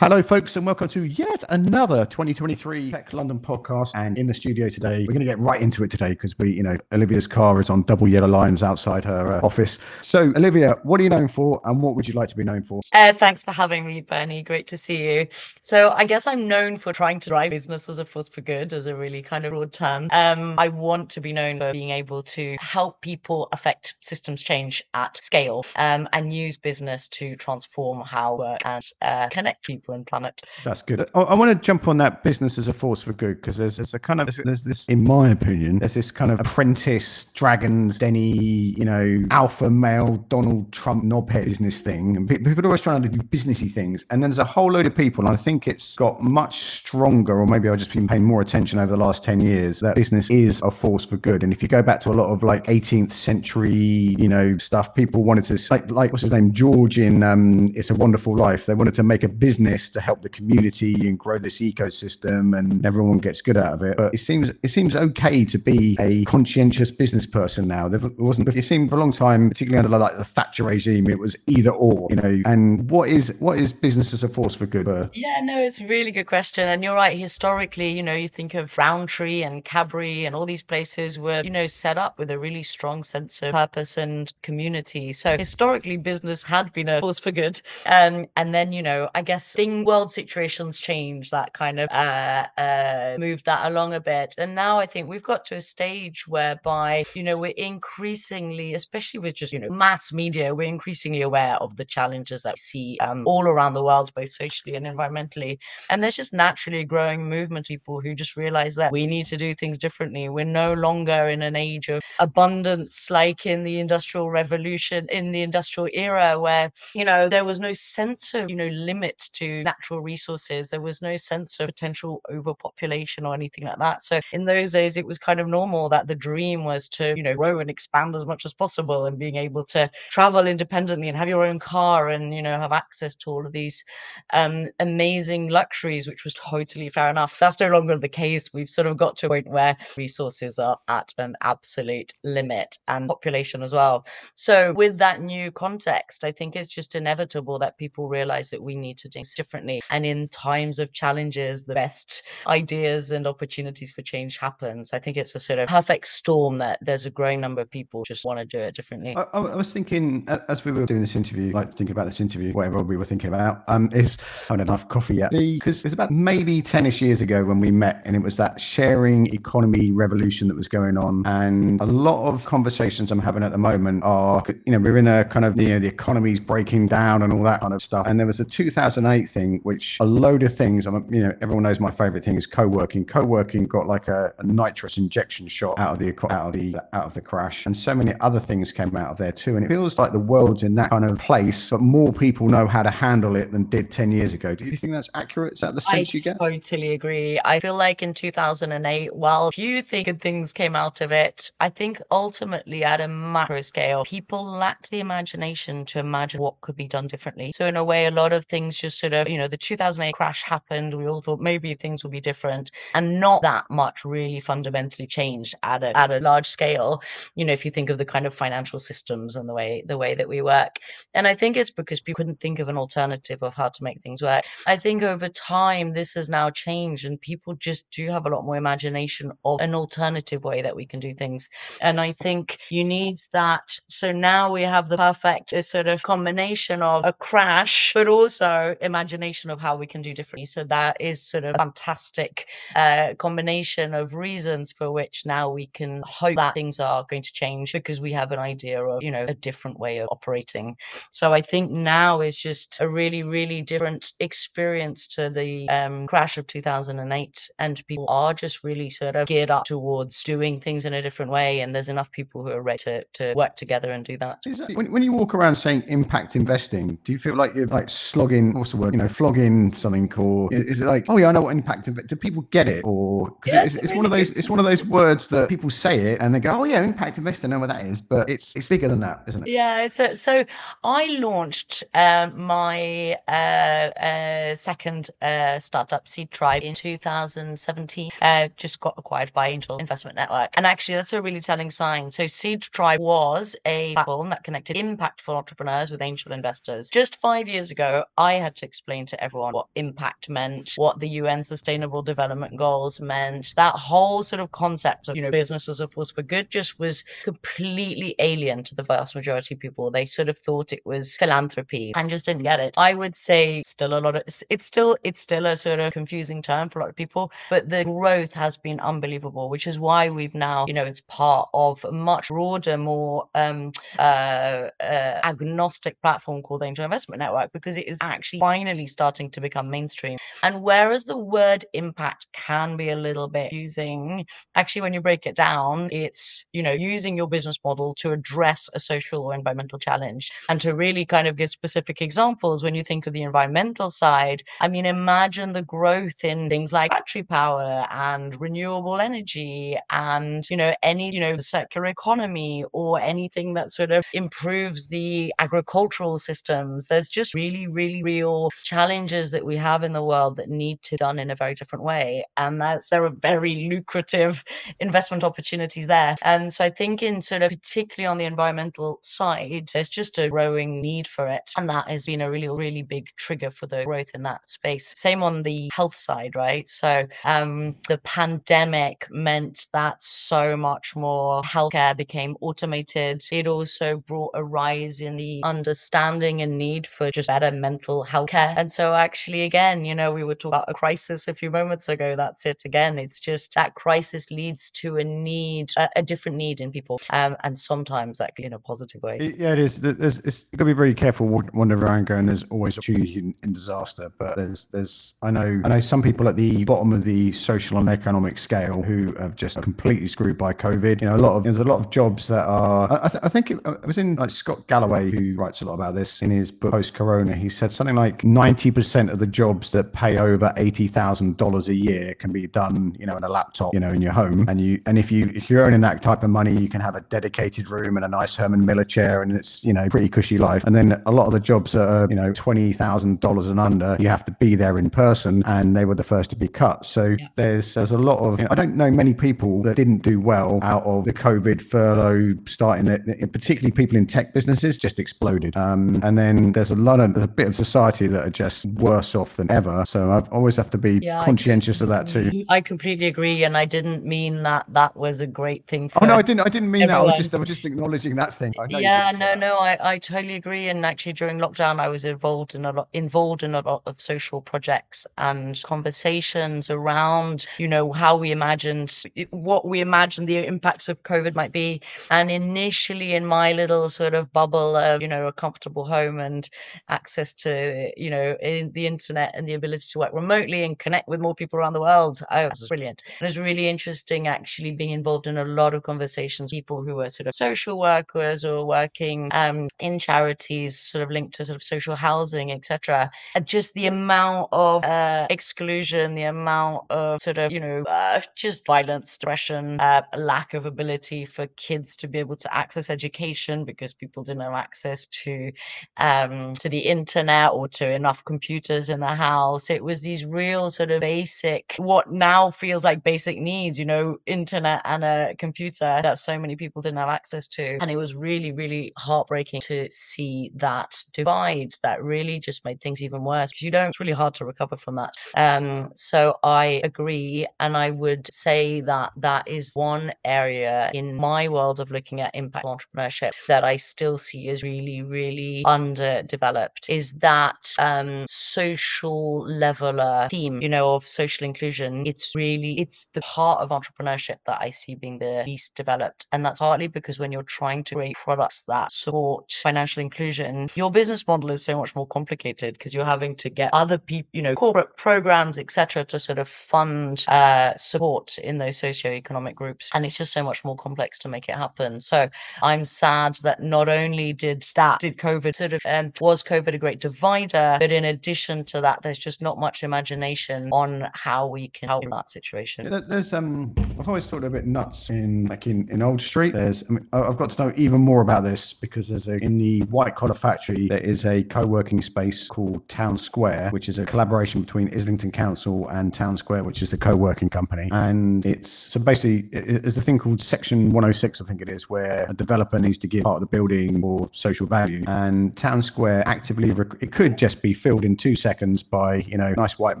Hello, folks, and welcome to yet another 2023 Tech London podcast. And in the studio today, we're going to get right into it today because we, you know, Olivia's car is on double yellow lines outside her uh, office. So, Olivia, what are you known for, and what would you like to be known for? Uh, thanks for having me, Bernie. Great to see you. So, I guess I'm known for trying to drive business as a force for good, as a really kind of broad term. Um, I want to be known for being able to help people affect systems change at scale um, and use business to transform how work and uh, connect people people and planet. That's good. I, I want to jump on that business as a force for good because there's, there's a kind of there's this, in my opinion, there's this kind of apprentice Dragons Denny, you know, alpha male Donald Trump knobhead business thing, and people are always trying to do businessy things, and then there's a whole load of people, and I think it's got much stronger, or maybe I've just been paying more attention over the last ten years that business is a force for good, and if you go back to a lot of like 18th century, you know, stuff, people wanted to like like what's his name, George in um, It's a Wonderful Life, they wanted to make a business this to help the community and grow this ecosystem and everyone gets good out of it. But it seems it seems okay to be a conscientious business person now. There wasn't it seemed for a long time, particularly under like the Thatcher regime, it was either or, you know. And what is what is business as a force for good? Yeah, no, it's a really good question. And you're right, historically, you know, you think of Rowntree and Cadbury and all these places were, you know, set up with a really strong sense of purpose and community. So historically business had been a force for good. Um, and then, you know, I guess world situations change that kind of uh, uh, move that along a bit. And now i think we've got to a stage whereby you know we're increasingly especially with just you know mass media we're increasingly aware of the challenges that we see um, all around the world both socially and environmentally. And there's just naturally a growing movement of people who just realize that we need to do things differently. We're no longer in an age of abundance like in the industrial revolution in the industrial era where you know there was no sense of you know limit to natural resources. There was no sense of potential overpopulation or anything like that. So in those days, it was kind of normal that the dream was to, you know, grow and expand as much as possible and being able to travel independently and have your own car and, you know, have access to all of these um, amazing luxuries, which was totally fair enough. That's no longer the case. We've sort of got to a point where resources are at an absolute limit and population as well. So with that new context, I think it's just inevitable that people realize that we need to do differently. And in times of challenges, the best ideas and opportunities for change happen. So I think it's a sort of perfect storm that there's a growing number of people just want to do it differently. I, I was thinking as we were doing this interview, like thinking about this interview, whatever we were thinking about, um, is I haven't had enough coffee yet. Because it's about maybe 10ish years ago when we met, and it was that sharing economy revolution that was going on. And a lot of conversations I'm having at the moment are, you know, we're in a kind of, you know, the economy's breaking down and all that kind of stuff. And there was a 2008 thing, which a load of things. I'm, you know, everyone knows my favorite thing is co-working. Co-working got like a, a, nitrous injection shot out of the out of the out of the crash, and so many other things came out of there too. And it feels like the world's in that kind of place, but more people know how to handle it than did ten years ago. Do you think that's accurate? Is that the sense I you get? I totally agree. I feel like in 2008, while few good things came out of it, I think ultimately at a macro scale, people lacked the imagination to imagine what could be done differently. So in a way, a lot of things just sort of, you know, the 2008 crash happened. We all thought maybe things would be different, and not that much really fundamentally changed at a at a large scale. You know, if you think of the kind of financial systems and the way the way that we work, and I think it's because people couldn't think of an alternative of how to make things work. I think over time this has now changed, and people just do have a lot more imagination of an alternative way that we can do things. And I think you need that. So now we have the perfect sort of combination of a crash, but also imagination of how we can do differently. So that is sort of a fantastic uh, combination of reasons for which now we can hope that things are going to change because we have an idea of, you know, a different way of operating. So I think now is just a really, really different experience to the um, crash of 2008. And people are just really sort of geared up towards doing things in a different way. And there's enough people who are ready to, to work together and do that. that when, when you walk around saying impact investing, do you feel like you're like slogging, what's the word, you know, flogging something or is it like, oh yeah, I know what impact, do people get it? Or yeah, it's, it's one of those, it's one of those words that people say it and they go, oh yeah, impact investing, I know what that is, but it's, it's bigger than that, isn't it? Yeah, it's a, so I launched uh, my uh, uh, second uh, startup Seed Tribe in 2017, uh, just got acquired by Angel Investment Network. And actually that's a really telling sign. So Seed Tribe was a platform that connected impactful entrepreneurs with angel investors. Just five years ago, I had to explain to everyone what impact meant, what the UN Sustainable Development Goals meant. That whole sort of concept of, you know, business as a force for good just was completely alien to the vast majority of people. They sort of thought it was philanthropy and just didn't get it. I would say still a lot of it's still it's still a sort of confusing term for a lot of people, but the growth has been unbelievable, which is why we've now, you know, it's part of a much broader, more um, uh, uh, agnostic platform called the Angel Investment Network because it is actually finally starting to become mainstream. And whereas the word impact can be a little bit using, actually, when you break it down, it's, you know, using your business model to address a social or environmental challenge and to really kind of give specific examples when you think of the environmental side. I mean, imagine the growth in things like battery power and renewable energy and, you know, any, you know, circular economy or anything that sort of improves the agricultural systems. There's just really, really real challenges that we have in the world that need to be done in a very different way. And that's there are very lucrative investment opportunities there. And so I think in sort of particularly on the environmental side, there's just a growing need for it. And that has been a really, really big trigger for the growth in that space. Same on the health side, right? So um, the pandemic meant that so much more healthcare became automated. It also brought a rise in the understanding and need for just better mental health care. And so, actually, again, you know, we were talking about a crisis a few moments ago. That's it again. It's just that crisis leads to a need, a, a different need in people. Um, and sometimes that in a positive way. Yeah, it is. There's, it's, you've got to be very careful wandering around going, there's always opportunity in, in disaster. But there's, there's, I know, I know some people at the bottom of the social and economic scale who have just completely screwed by COVID. You know, a lot of, there's a lot of jobs that are, I, th- I think it, it was in like Scott Galloway, who writes a lot about this in his book Post Corona. He said something like 90% of the jobs that pay over $80,000 a year can be done, you know, in a laptop, you know, in your home. And you, and if you, if you're earning that type of money, you can have a dedicated room and a nice Herman Miller chair and it's, you know, pretty cushy life. And then a lot of the jobs that are, you know, $20,000 and under, you have to be there in person and they were the first to be cut. So yeah. there's, there's a lot of, you know, I don't know many people that didn't do well out of the COVID furlough starting it, particularly people in tech businesses just exploded. Um, and then there's a lot of, there's a bit of society that are just worse off than ever. So I always have to be yeah, conscientious of that too. I completely agree. And I didn't mean that that was a great thing. oh, no, I didn't, I didn't mean everyone. that. I was just, I was just acknowledging that thing. yeah, no, no, I, I totally agree. And actually during lockdown, I was involved in a lot, involved in a lot of social projects and conversations around, you know, how we imagined what we imagined the impacts of COVID might be. And initially in my little sort of bubble of, you know, a comfortable home and access to, you know, in the internet and the ability to work remotely and connect with more people around the world. Oh, it was brilliant. It was really interesting actually being involved in a lot of conversations, people who were sort of social workers or working um, in charities, sort of linked to sort of social housing, etc. Just the amount of uh, exclusion, the amount of sort of, you know, uh, just violence, depression, uh, lack of ability for kids to be able to access education because people didn't have access to um, to the internet or to enough computers in the house. It was these real sort of basic, what now feels like basic needs, you know, internet and a computer that so many people didn't have access to. And it was really, really heartbreaking to see that divide that really just made things even worse because you don't, it's really hard to recover from that. Um, so I agree. And I would say that that is one area in my world of looking at impact entrepreneurship that I still see as really, really underdeveloped is that um, social leveler theme, you know, of social inclusion. It's really, it's the part of entrepreneurship that I see being the least developed. And that's partly because when you're trying to create products that support financial inclusion, your business model is so much more complicated because you're having to get other people, you know, corporate programs, etc., to sort of fund uh, support in those socioeconomic groups. And it's just so much more complex to make it happen. So I'm sad that not only did that, did COVID sort of, um, was COVID a great divider, but in addition to that, there's just not much imagination on how we can help that situation. There's, um, I've always thought a bit nuts in, like in, in Old Street. There's, I mean, I've got to know even more about this because there's a, in the white collar factory, there is a co working space called Town Square, which is a collaboration between Islington Council and Town Square, which is the co working company. And it's so basically, there's a thing called Section 106, I think it is, where a developer needs to give part of the building more social value. And Town Square actively, rec- it could just be filled in two seconds by you know nice white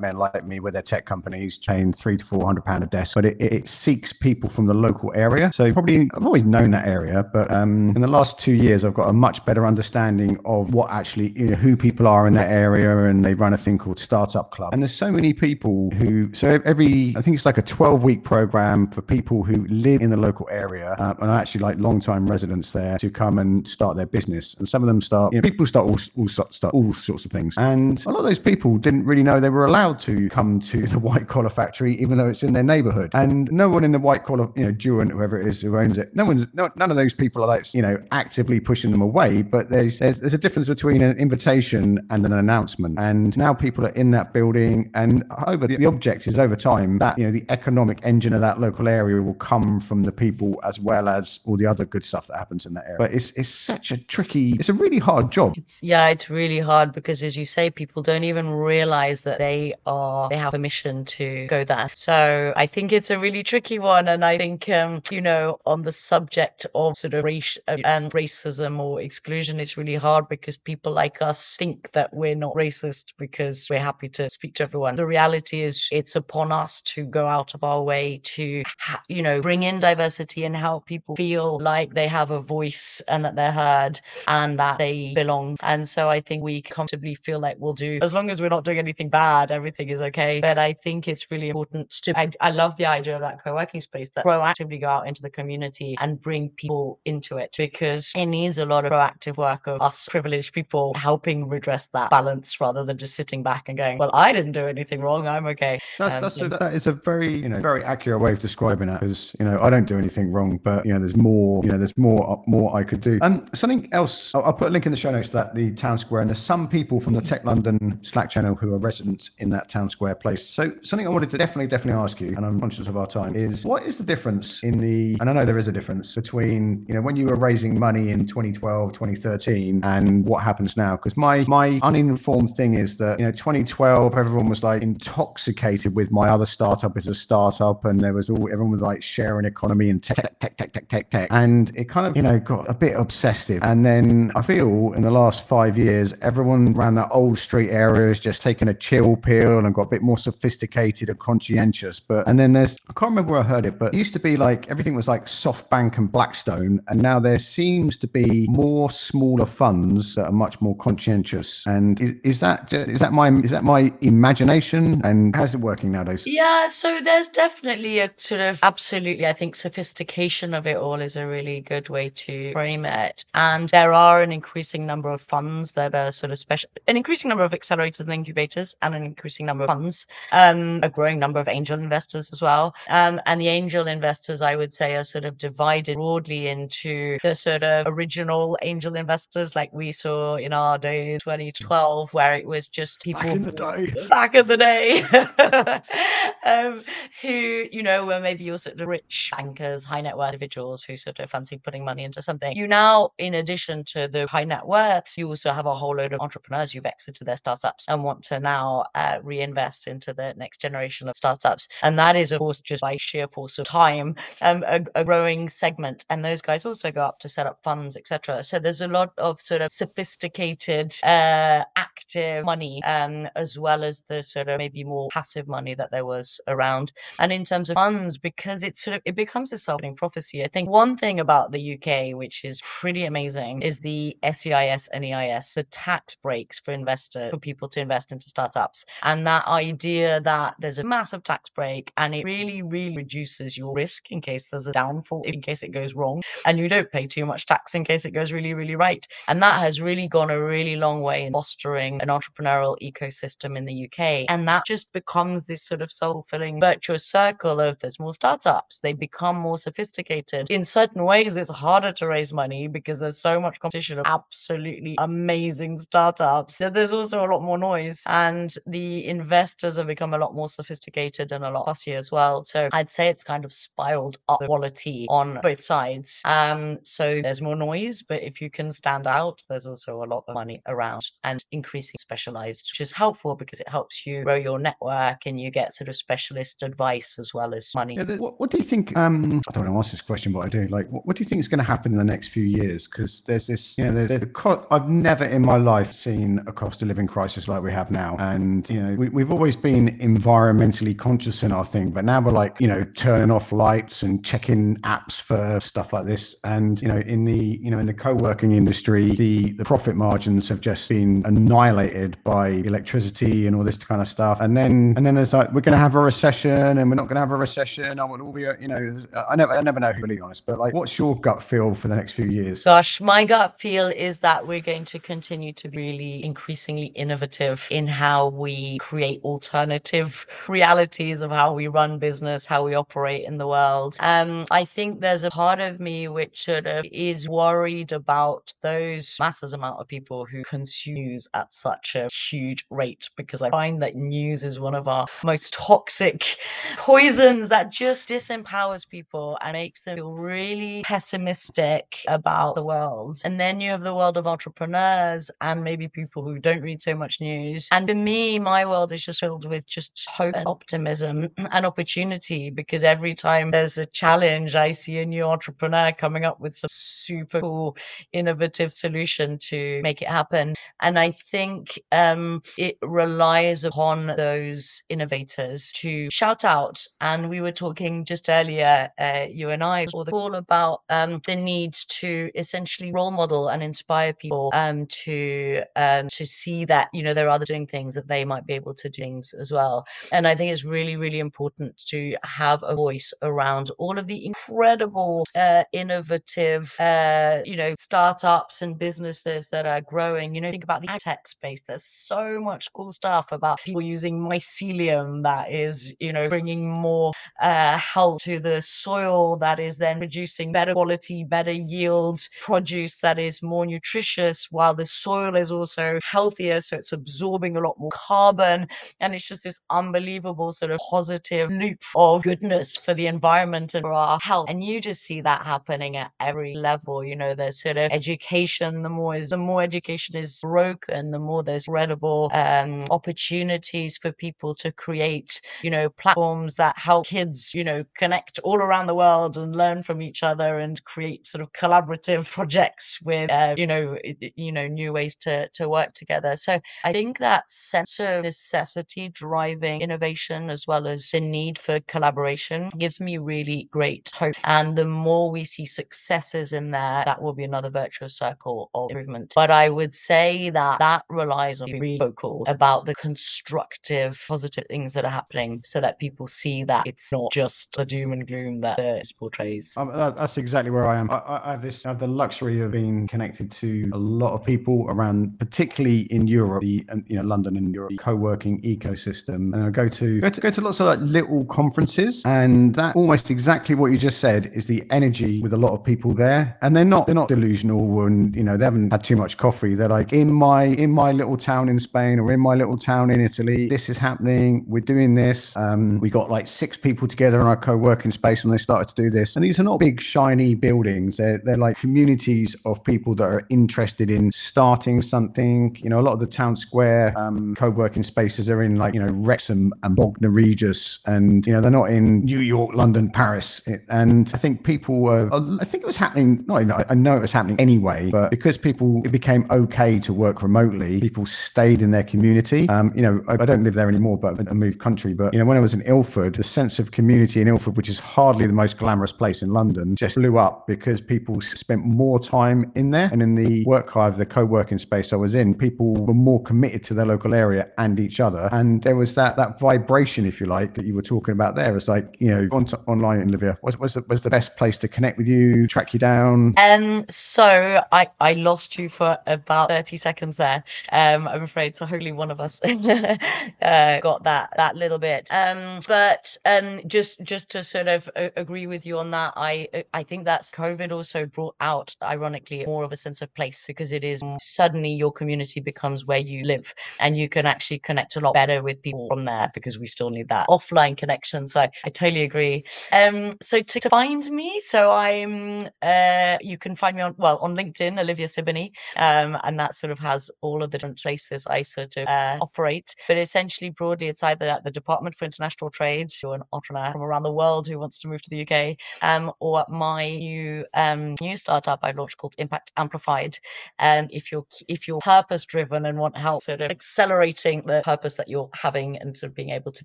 men like me with their tech companies, paying three to four hundred pound a desk. But it, it, seeks people from the local area. So probably I've always known that area, but um, in the last two years, I've got a much better understanding of what actually you know, who people are in that area, and they run a thing called Startup Club. And there's so many people who so every I think it's like a 12 week program for people who live in the local area uh, and are actually like long time residents there to come and start their business. And some of them start, you know, people start all, all start all sorts of things. And a lot of those people didn't really know they were allowed to come to the white collar factory, even though it's in their neighborhood. And no one in the white collar, you know, Derwent, whoever it is who owns it, no one's, no, none of those people are like, you know, actively pushing them away. But there's, there's, there's a difference between an invitation and an announcement. And now people are in that building. And over the, the object is over time that, you know, the economic engine of that local area will come from the people as well as all the other good stuff that happens in that area. But it's, it's such a tricky, it's a really hard job. It's, yeah, it's really hard because as you say, people don't even realize that they are, they have permission to go there. So I think it's a really tricky one. And I think, um, you know, on the subject of sort of race uh, and racism or exclusion, it's really hard because people like us think that we're not racist because we're happy to speak to everyone. The reality is it's upon us to go out of our way to, you know, bring in diversity and help people feel like they have a voice and that they're heard and that they belong. And so I think we comfortably feel like we'll do, as long as we're not doing anything bad, everything is okay. But I think it's really important to, I, I love the idea of that co working space that proactively go out into the community and bring people into it because it needs a lot of proactive work of us privileged people helping redress that balance rather than just sitting back and going, well, I didn't do anything wrong. I'm okay. That's, um, that's a, that is a very, you know, very accurate way of describing it because, you know, I don't do anything wrong, but, you know, there's more, you know, there's more, more I could do. And um, something else, I'll, I'll put a link in the show notes to that, the town square. And there's some people from the Tech London Slack channel who are residents in that town square place. So something I wanted to definitely, definitely ask you, and I'm conscious of our time, is what is the difference in the, and I know there is a difference between, you know, when you were raising money in 2012, 2013 and what happens now? Because my, my uninformed thing is that, you know, 2012, everyone was like intoxicated with my other startup as a startup and there was all, everyone was like sharing economy and tech, tech, tech, tech, tech, tech, tech. And it kind of, you know, got a bit obsessive. And then I feel in the last five years, everyone ran that old street area has just taken a chill pill and got a bit more sophisticated and conscientious. But, and then there's, I can't remember where I heard it, but it used to be like everything was like SoftBank and Blackstone. And now there seems to be more smaller funds that are much more conscientious. And is, is that, is that my, is that my imagination? And how's it working nowadays? Yeah. So there's definitely a sort of absolutely, I think sophistication of it all is a really good way to frame it. And there are an increasing number of funds that are sort of special, an increasing number of accelerators and incubators, and an increasing number of funds, um, a growing number of angel investors as well. Um, and the angel investors, I would say, are sort of divided broadly into the sort of original angel investors like we saw in our day 2012, where it was just people back in the day, back in the day um, who, you know, were maybe your sort of rich bankers, high net worth individuals who sort of fancy putting money into something. You now, in addition to the high net worths, you also have a whole load of entrepreneurs who've exited their startups and want to now uh, reinvest into the next generation of startups. And that is, of course, just by sheer force of time, um, a, a growing segment. And those guys also go up to set up funds, etc. So there's a lot of sort of sophisticated, uh, active money, um, as well as the sort of maybe more passive money that there was around. And in terms of funds, because it sort of it becomes a self-fulfilling prophecy. I think one thing about the UK, which is pretty amazing, is the SEIS and EIS, the tax breaks for investors uh, for people to invest into startups, and that idea that there's a massive tax break and it really, really reduces your risk in case there's a downfall, in case it goes wrong, and you don't pay too much tax in case it goes really, really right. And that has really gone a really long way in fostering an entrepreneurial ecosystem in the UK, and that just becomes this sort of self-fulfilling virtuous circle of there's more startups, they become more sophisticated. In certain ways, it's harder to raise money because there's so much competition of absolutely amazing startups. There's also a lot more noise, and the investors have become a lot more sophisticated and a lot fussy as well. So I'd say it's kind of spiraled up the quality on both sides. Um, so there's more noise, but if you can stand out, there's also a lot of money around and increasing specialized, which is helpful because it helps you grow your network and you get sort of specialist advice as well as money. Yeah, what, what, do you think? Um, I don't want to ask this question, but I do. Like, what, what do you think is going to happen in the next few years? Because there's this, you know, there's, there's a co- I've never in my life seen a cost of living crisis like we have now. And, you know, we, we've always been environmentally conscious in our thing, but now we're like, you know, turning off lights and checking apps for stuff like this. And, you know, in the, you know, in the co-working industry, the, the profit margins have just been annihilated by electricity and all this kind of stuff. And then, and then there's like, we're going to have a recession and we're not going to have a recession. I want all be, you know, I never, I never know who to be honest, but like, what's your gut feel for the next few years? Gosh, my gut feel is that we're going to continue to really really increasingly innovative in how we create alternative realities of how we run business, how we operate in the world. Um, I think there's a part of me which sort of is worried about those massive amount of people who consume news at such a huge rate because I find that news is one of our most toxic poisons that just disempowers people and makes them feel really pessimistic about the world. And then you have the world of entrepreneurs and maybe people who don't read so much news. And for me, my world is just filled with just hope and optimism and opportunity because every time there's a challenge, I see a new entrepreneur coming up with some super cool, innovative solution to make it happen. And I think um, it relies upon those innovators to shout out. And we were talking just earlier, uh, you and I, or the call about um, the need to essentially role model and inspire people um, to um, to see that you know there are other doing things that they might be able to do things as well. And I think it's really really important to have a voice around all of the incredible uh, innovative uh, you know startups and businesses that are growing. You know, think about the tech space. There's so much cool stuff about people using mycelium that is you know bringing more uh, help to the soil that is then producing better quality, better yield produce that is more nutritious while the soil is also healthier. So it's absorbing a lot more carbon. And it's just this unbelievable sort of positive loop of goodness for the environment and for our health. And you just see that happening at every level. You know, there's sort of education, the more is the more education is broken, the more there's credible um, opportunities for people to create, you know, platforms that help kids, you know, connect all around the world and learn from each other and create sort of collaborative projects with uh, you know you know new ways to to work together so i think that sense of necessity driving innovation as well as the need for collaboration gives me really great hope. And the more we see successes in there that will be another virtuous circle of improvement. But i would say that that relies on being really vocal about the constructive positive things that are happening so that people see that it's not just the doom and gloom that this portrays. Um, that's exactly where I am. I, I, have this, I have the luxury of being connected to a lot of people around, particularly in Europe, the you know London and Europe co-working ecosystem. And I go to go to go to lots of like little conferences, and that almost exactly what you just said is the energy with a lot of people there, and they're not they're not delusional, and you know they haven't had too much coffee. They're like in my in my little town in Spain or in my little town in Italy. This is happening. We're doing this. Um, we got like six people together in our co-working space, and they started to do this. And these are not big shiny buildings. They're, they're like communities of people that are interested in starting something. You know, a lot of the town square um, co-working spaces are in like, you know, Wrexham and Bognor Regis. And, you know, they're not in New York, London, Paris. And I think people were, I think it was happening, not even, I know it was happening anyway, but because people, it became okay to work remotely, people stayed in their community. Um, you know, I, I don't live there anymore, but I moved country. But, you know, when I was in Ilford, the sense of community in Ilford, which is hardly the most glamorous place in London, just blew up because people spent more time in there. And in the work hive, the co working space I was in, people were more committed to their local area and each other. And there was that that vibration, if you like, that you were talking about there. It's like, you know, on online, Olivia, was, was, the, was the best place to connect with you, track you down? Um, so I, I lost you for about 30 seconds there, um, I'm afraid. So hopefully one of us uh, got that that little bit. Um, but um, just just to sort of uh, agree with you on that, I I think that's COVID also brought out, ironically, more of a sense of place because it is suddenly your community becomes where you live and you can actually connect a lot better with people from there because we still need that offline connection. So I, I totally agree. Um, so to, to find me, so I'm, uh, you can find me on, well, on LinkedIn, Olivia Sibony, um, and that sort of has all of the different places I sort of uh, operate. But essentially, broadly, it's either at the Department for International Trade, or an entrepreneur from around the world who wants to move to the UK, um, or at my new um, new startup I launched called Impact Amplified. Um, if you're if you're purpose driven and want help sort of accelerating the purpose that you're having and sort of being able to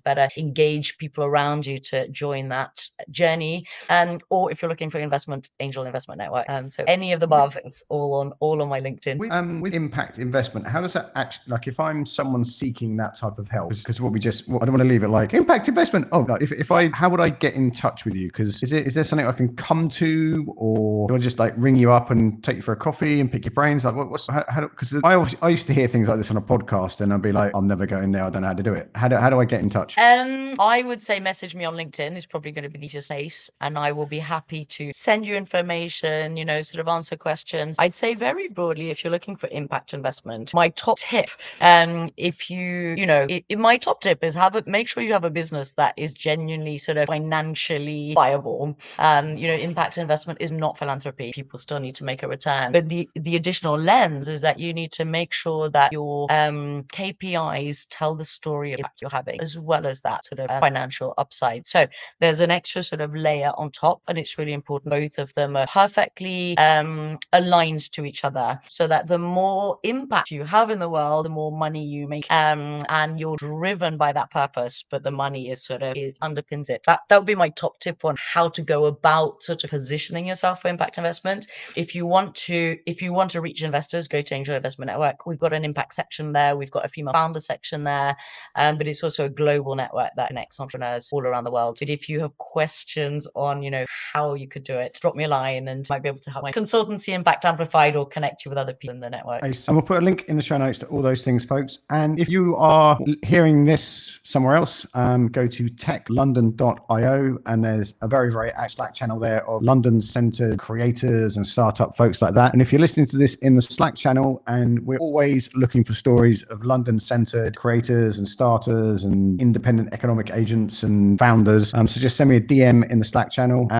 better engage people around you to join that journey. Um, or if you're looking for investment, Angel Investment Network. Um, so any of the above, it's all on all on my LinkedIn. With, um, with impact investment, how does that actually like if I'm someone seeking that type of help? Because what we just, I don't want to leave it like impact investment. Oh no, if, if I, how would I get in touch with you? Because is it is there something I can come to, or do I just like ring you up and take you for a coffee and pick your brains? Like what, what's how? Because I always, I used to hear things like this on a podcast, and I'd be like, I'm never going there. I don't know how to do it. How do how do I get in touch? Um, I would say message me on LinkedIn is probably going to be the easiest place, and I will be happy to send you information. You know, sort of answer questions. I'd say very broadly, if you're looking for impact investment, my top tip, um, if you, you know, it, my top tip is have a make sure you have a business that is genuinely sort of financially viable. Um, you know, impact investment is not philanthropy. People still need to make a return, but the the additional lens is that you need to make sure that your um, KPIs tell the story of you're having, as well as that sort of uh, financial upside. So there's an extra sort of layer on top, and it's really important both of them are perfectly um, aligned to each other, so that the more impact you have in the world, the more money you make, um, and you're driven by that purpose. But the money is sort of it underpins it. That that would be my top tip on how to go about sort of positioning yourself for impact investment. If you want to, if you want to reach investors, go to Angel Investment Network. We've got an impact section there. We've got a female founder section there, um, but it's also a global network that connects entrepreneurs all around the world. But if you have questions on, you know, how you could do it, drop me a line and I might be able to help my consultancy Impact Amplified or connect you with other people in the network. And we'll put a link in the show notes to all those things, folks. And if you are hearing this somewhere else, um, go to techlondon.io and there's a very, very active Slack channel there of London centered creators and startup folks like that. And if you're listening to this in the Slack channel, and we're always looking for stories of London centered creators and starters and independent economic agents and founders, um, so just send me a DM in the Slack channel.